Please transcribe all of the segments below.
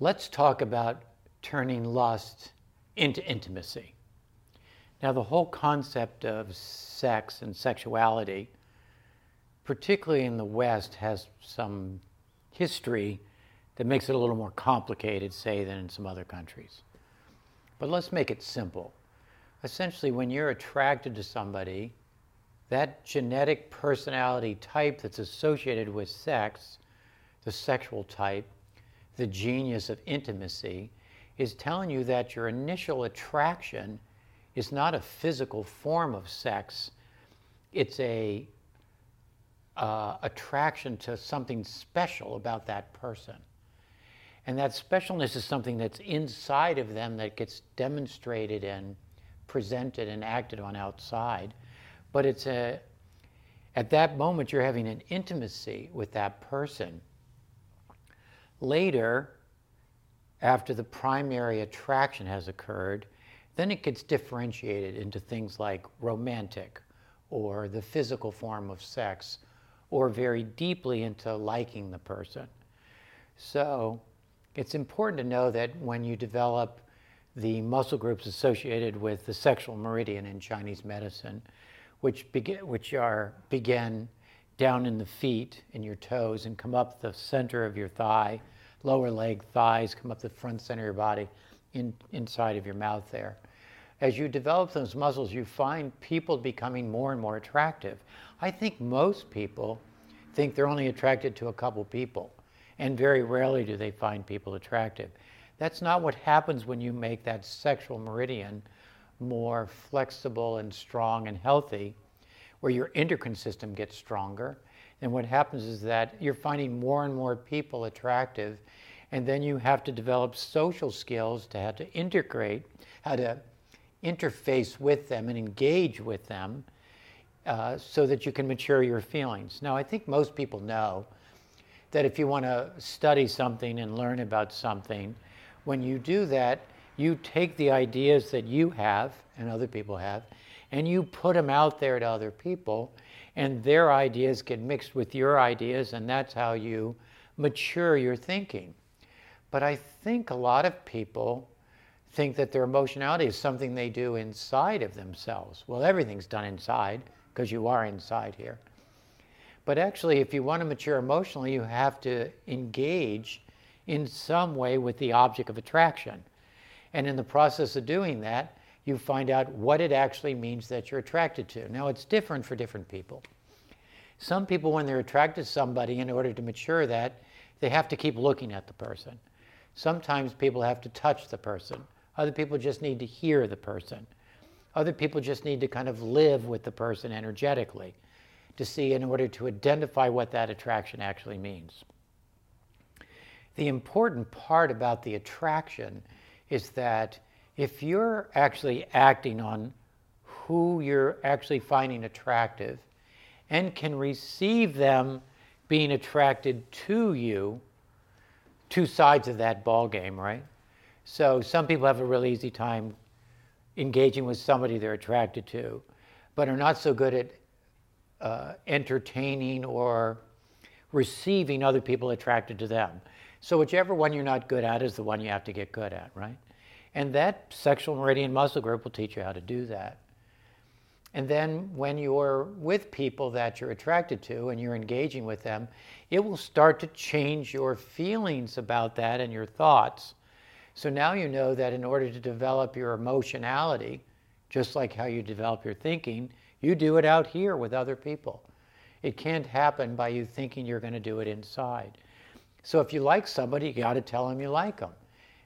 let's talk about turning lust into intimacy. Now, the whole concept of sex and sexuality, particularly in the West, has some history that makes it a little more complicated, say, than in some other countries. But let's make it simple. Essentially, when you're attracted to somebody, that genetic personality type that's associated with sex, the sexual type, the genius of intimacy, is telling you that your initial attraction is not a physical form of sex, it's a uh, attraction to something special about that person. And that specialness is something that's inside of them that gets demonstrated and presented and acted on outside. But it's a, at that moment, you're having an intimacy with that person. Later, after the primary attraction has occurred, then it gets differentiated into things like romantic or the physical form of sex or very deeply into liking the person. So it's important to know that when you develop the muscle groups associated with the sexual meridian in Chinese medicine, which, begin, which are begin down in the feet, in your toes, and come up the center of your thigh, lower leg, thighs, come up the front center of your body, in, inside of your mouth there. As you develop those muscles, you find people becoming more and more attractive. I think most people think they're only attracted to a couple people, and very rarely do they find people attractive. That's not what happens when you make that sexual meridian more flexible and strong and healthy, where your endocrine system gets stronger. And what happens is that you're finding more and more people attractive, and then you have to develop social skills to how to integrate, how to interface with them and engage with them uh, so that you can mature your feelings. Now, I think most people know that if you want to study something and learn about something, when you do that, you take the ideas that you have and other people have, and you put them out there to other people, and their ideas get mixed with your ideas, and that's how you mature your thinking. But I think a lot of people think that their emotionality is something they do inside of themselves. Well, everything's done inside because you are inside here. But actually, if you want to mature emotionally, you have to engage in some way with the object of attraction. And in the process of doing that, you find out what it actually means that you're attracted to. Now, it's different for different people. Some people, when they're attracted to somebody, in order to mature that, they have to keep looking at the person. Sometimes people have to touch the person. Other people just need to hear the person. Other people just need to kind of live with the person energetically to see in order to identify what that attraction actually means. The important part about the attraction is that if you're actually acting on who you're actually finding attractive and can receive them being attracted to you, two sides of that ball game, right? So some people have a really easy time engaging with somebody they're attracted to, but are not so good at uh, entertaining or receiving other people attracted to them. So whichever one you're not good at is the one you have to get good at, right? And that sexual meridian muscle group will teach you how to do that. And then when you're with people that you're attracted to and you're engaging with them, it will start to change your feelings about that and your thoughts. So now you know that in order to develop your emotionality, just like how you develop your thinking, you do it out here with other people. It can't happen by you thinking you're going to do it inside. So if you like somebody, you got to tell them you like them.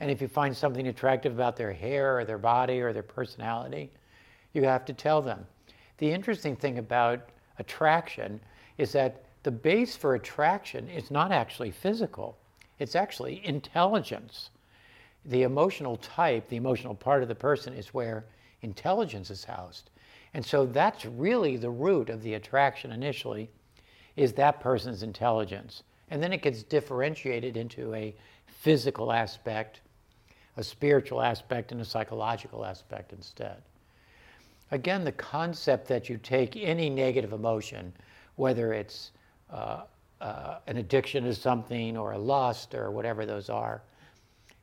And if you find something attractive about their hair or their body or their personality, you have to tell them. The interesting thing about attraction is that the base for attraction is not actually physical, it's actually intelligence. The emotional type, the emotional part of the person, is where intelligence is housed. And so that's really the root of the attraction initially, is that person's intelligence. And then it gets differentiated into a physical aspect, a spiritual aspect, and a psychological aspect instead. Again, the concept that you take any negative emotion, whether it's uh, uh, an addiction to something or a lust or whatever those are,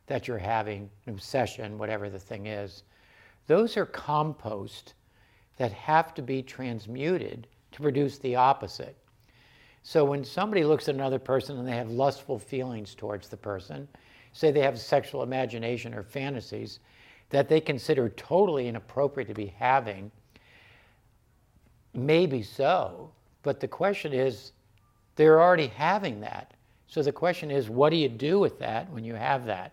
that you're having, an obsession, whatever the thing is, those are compost that have to be transmuted to produce the opposite. So when somebody looks at another person and they have lustful feelings towards the person, say they have sexual imagination or fantasies that they consider totally inappropriate to be having, maybe so, but the question is they're already having that. So the question is, what do you do with that when you have that?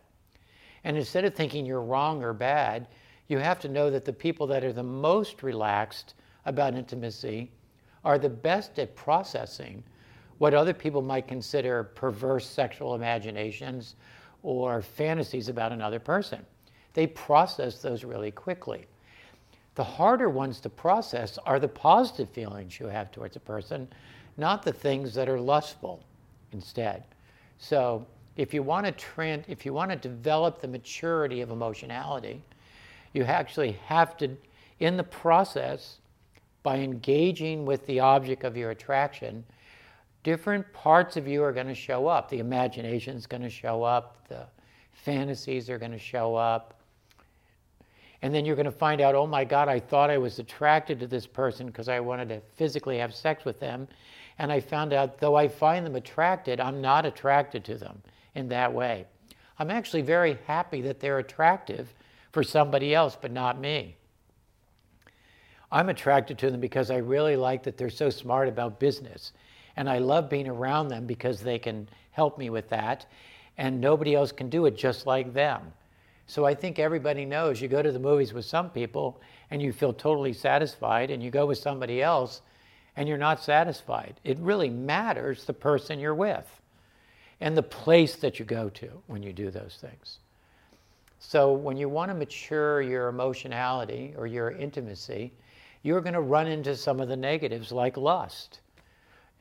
And instead of thinking you're wrong or bad, you have to know that the people that are the most relaxed about intimacy are the best at processing what other people might consider perverse sexual imaginations or fantasies about another person. They process those really quickly. The harder ones to process are the positive feelings you have towards a person, not the things that are lustful instead. So if you want to trend, if you want to develop the maturity of emotionality, you actually have to, in the process, by engaging with the object of your attraction, different parts of you are going to show up. The imagination is going to show up, the fantasies are going to show up. And then you're going to find out, oh my God, I thought I was attracted to this person because I wanted to physically have sex with them. And I found out, though I find them attracted, I'm not attracted to them in that way. I'm actually very happy that they're attractive for somebody else, but not me. I'm attracted to them because I really like that they're so smart about business. And I love being around them because they can help me with that. And nobody else can do it just like them. So I think everybody knows you go to the movies with some people and you feel totally satisfied, and you go with somebody else and you're not satisfied. It really matters the person you're with and the place that you go to when you do those things. So, when you want to mature your emotionality or your intimacy, you're going to run into some of the negatives like lust.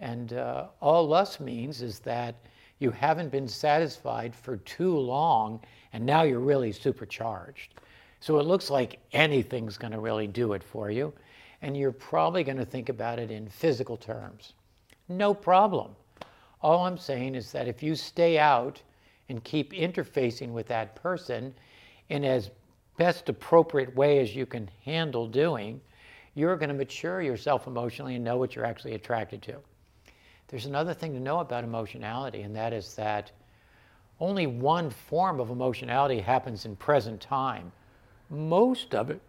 And uh, all lust means is that you haven't been satisfied for too long, and now you're really supercharged. So it looks like anything's going to really do it for you, and you're probably going to think about it in physical terms. No problem. All I'm saying is that if you stay out and keep interfacing with that person in as best appropriate way as you can handle doing, you're going to mature yourself emotionally and know what you're actually attracted to. There's another thing to know about emotionality, and that is that only one form of emotionality happens in present time. Most of it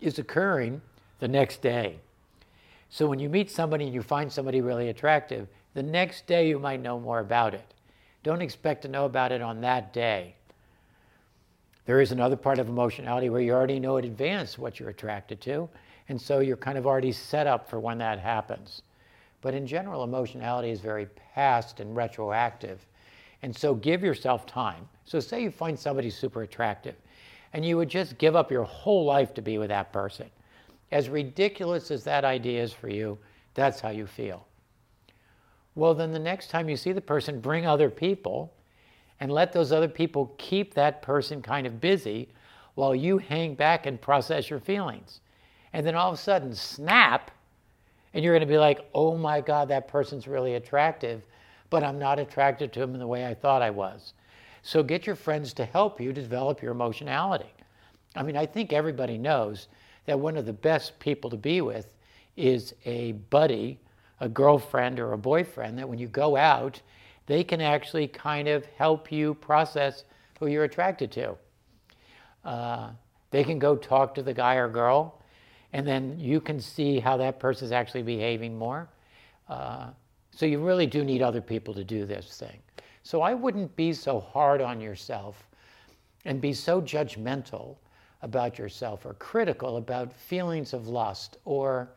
is occurring the next day. So when you meet somebody and you find somebody really attractive, the next day you might know more about it. Don't expect to know about it on that day. There is another part of emotionality where you already know in advance what you're attracted to, and so you're kind of already set up for when that happens. But in general, emotionality is very past and retroactive. And so give yourself time. So, say you find somebody super attractive and you would just give up your whole life to be with that person. As ridiculous as that idea is for you, that's how you feel. Well, then the next time you see the person, bring other people and let those other people keep that person kind of busy while you hang back and process your feelings. And then all of a sudden, snap, and you're going to be like, oh my God, that person's really attractive, but I'm not attracted to him in the way I thought I was. So get your friends to help you develop your emotionality. I mean, I think everybody knows that one of the best people to be with is a buddy, a girlfriend, or a boyfriend that when you go out, they can actually kind of help you process who you're attracted to. Uh, they can go talk to the guy or girl and then you can see how that person is actually behaving more. Uh, so you really do need other people to do this thing. So I wouldn't be so hard on yourself and be so judgmental about yourself or critical about feelings of lust or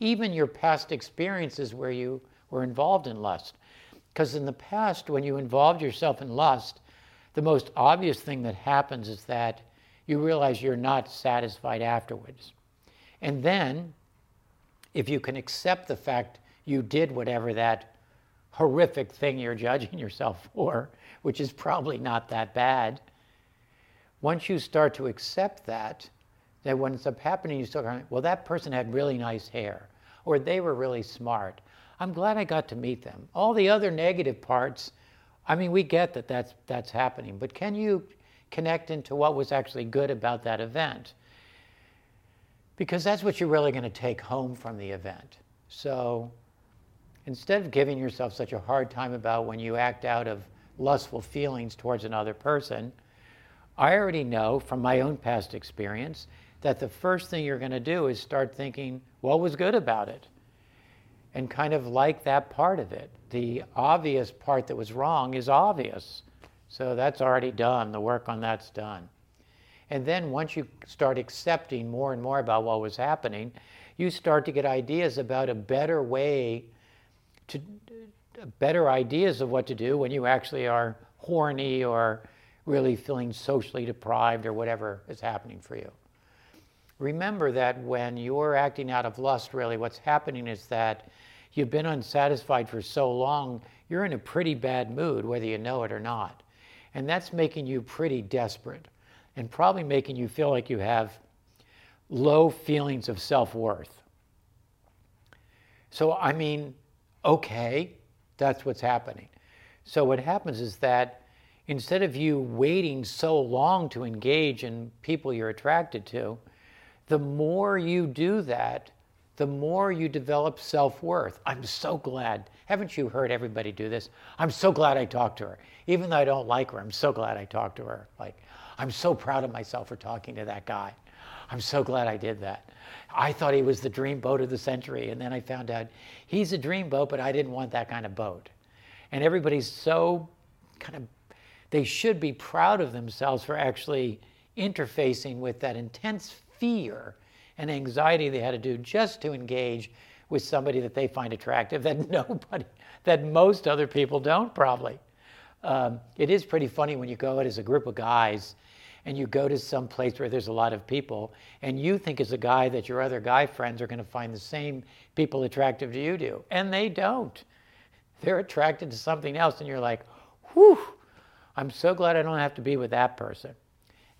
even your past experiences where you were involved in lust. Because in the past, when you involved yourself in lust, the most obvious thing that happens is that you realize you're not satisfied afterwards. And then, if you can accept the fact you did whatever that horrific thing you're judging yourself for, which is probably not that bad, once you start to accept that, that when it's up happening, you start going, well, that person had really nice hair, or they were really smart. I'm glad I got to meet them. All the other negative parts, I mean, we get that that's, that's happening, but can you connect into what was actually good about that event. Because that's what you're really going to take home from the event. So instead of giving yourself such a hard time about when you act out of lustful feelings towards another person, I already know from my own past experience that the first thing you're going to do is start thinking, what was good about it? And kind of like that part of it. The obvious part that was wrong is obvious. So that's already done. The work on that's done. And then once you start accepting more and more about what was happening, you start to get ideas about a better way to better ideas of what to do when you actually are horny or really feeling socially deprived or whatever is happening for you. Remember that when you're acting out of lust, really what's happening is that you've been unsatisfied for so long, you're in a pretty bad mood, whether you know it or not. And that's making you pretty desperate and probably making you feel like you have low feelings of self worth. So, I mean, okay, that's what's happening. So, what happens is that instead of you waiting so long to engage in people you're attracted to, the more you do that, the more you develop self worth. I'm so glad. Haven't you heard everybody do this? I'm so glad I talked to her. Even though I don't like her, I'm so glad I talked to her. Like, I'm so proud of myself for talking to that guy. I'm so glad I did that. I thought he was the dream boat of the century, and then I found out he's a dream boat, but I didn't want that kind of boat. And everybody's so kind of, they should be proud of themselves for actually interfacing with that intense fear and anxiety they had to do just to engage with somebody that they find attractive that nobody, that most other people don't probably. Um, it is pretty funny when you go out as a group of guys and you go to some place where there's a lot of people and you think as a guy that your other guy friends are going to find the same people attractive to you do and they don't they're attracted to something else and you're like whew i'm so glad i don't have to be with that person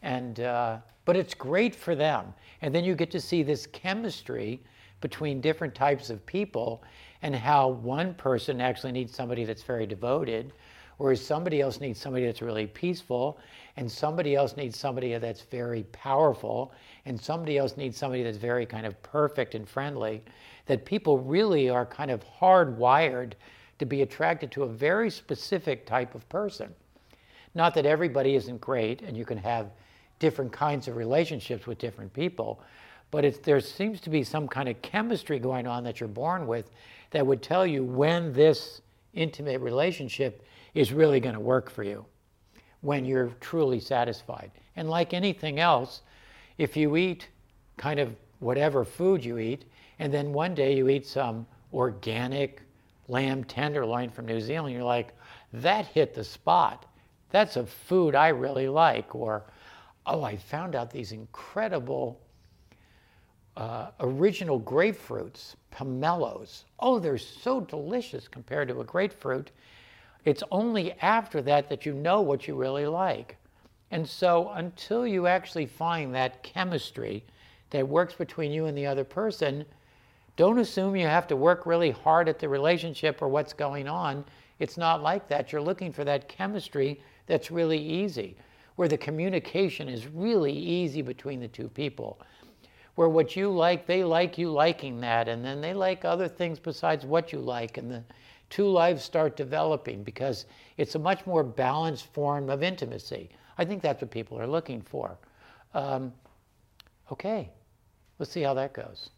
and uh, but it's great for them. And then you get to see this chemistry between different types of people and how one person actually needs somebody that's very devoted whereas somebody else needs somebody that's really peaceful and somebody else needs somebody that's very powerful and somebody else needs somebody that's very kind of perfect and friendly that people really are kind of hardwired to be attracted to a very specific type of person. Not that everybody isn't great and you can have different kinds of relationships with different people but there seems to be some kind of chemistry going on that you're born with that would tell you when this intimate relationship is really going to work for you when you're truly satisfied. And like anything else, if you eat kind of whatever food you eat, and then one day you eat some organic lamb tenderloin from New Zealand, you're like, that hit the spot. That's a food I really like. Or, oh, I found out these incredible uh, original grapefruits, pomelos. Oh, they're so delicious compared to a grapefruit. It's only after that that you know what you really like. And so until you actually find that chemistry that works between you and the other person, don't assume you have to work really hard at the relationship or what's going on. It's not like that. You're looking for that chemistry that's really easy, where the communication is really easy between the two people, where what you like, they like you liking that, and then they like other things besides what you like, and the two lives start developing because it's a much more balanced form of intimacy. I think that's what people are looking for. Um, okay, let's see how that goes.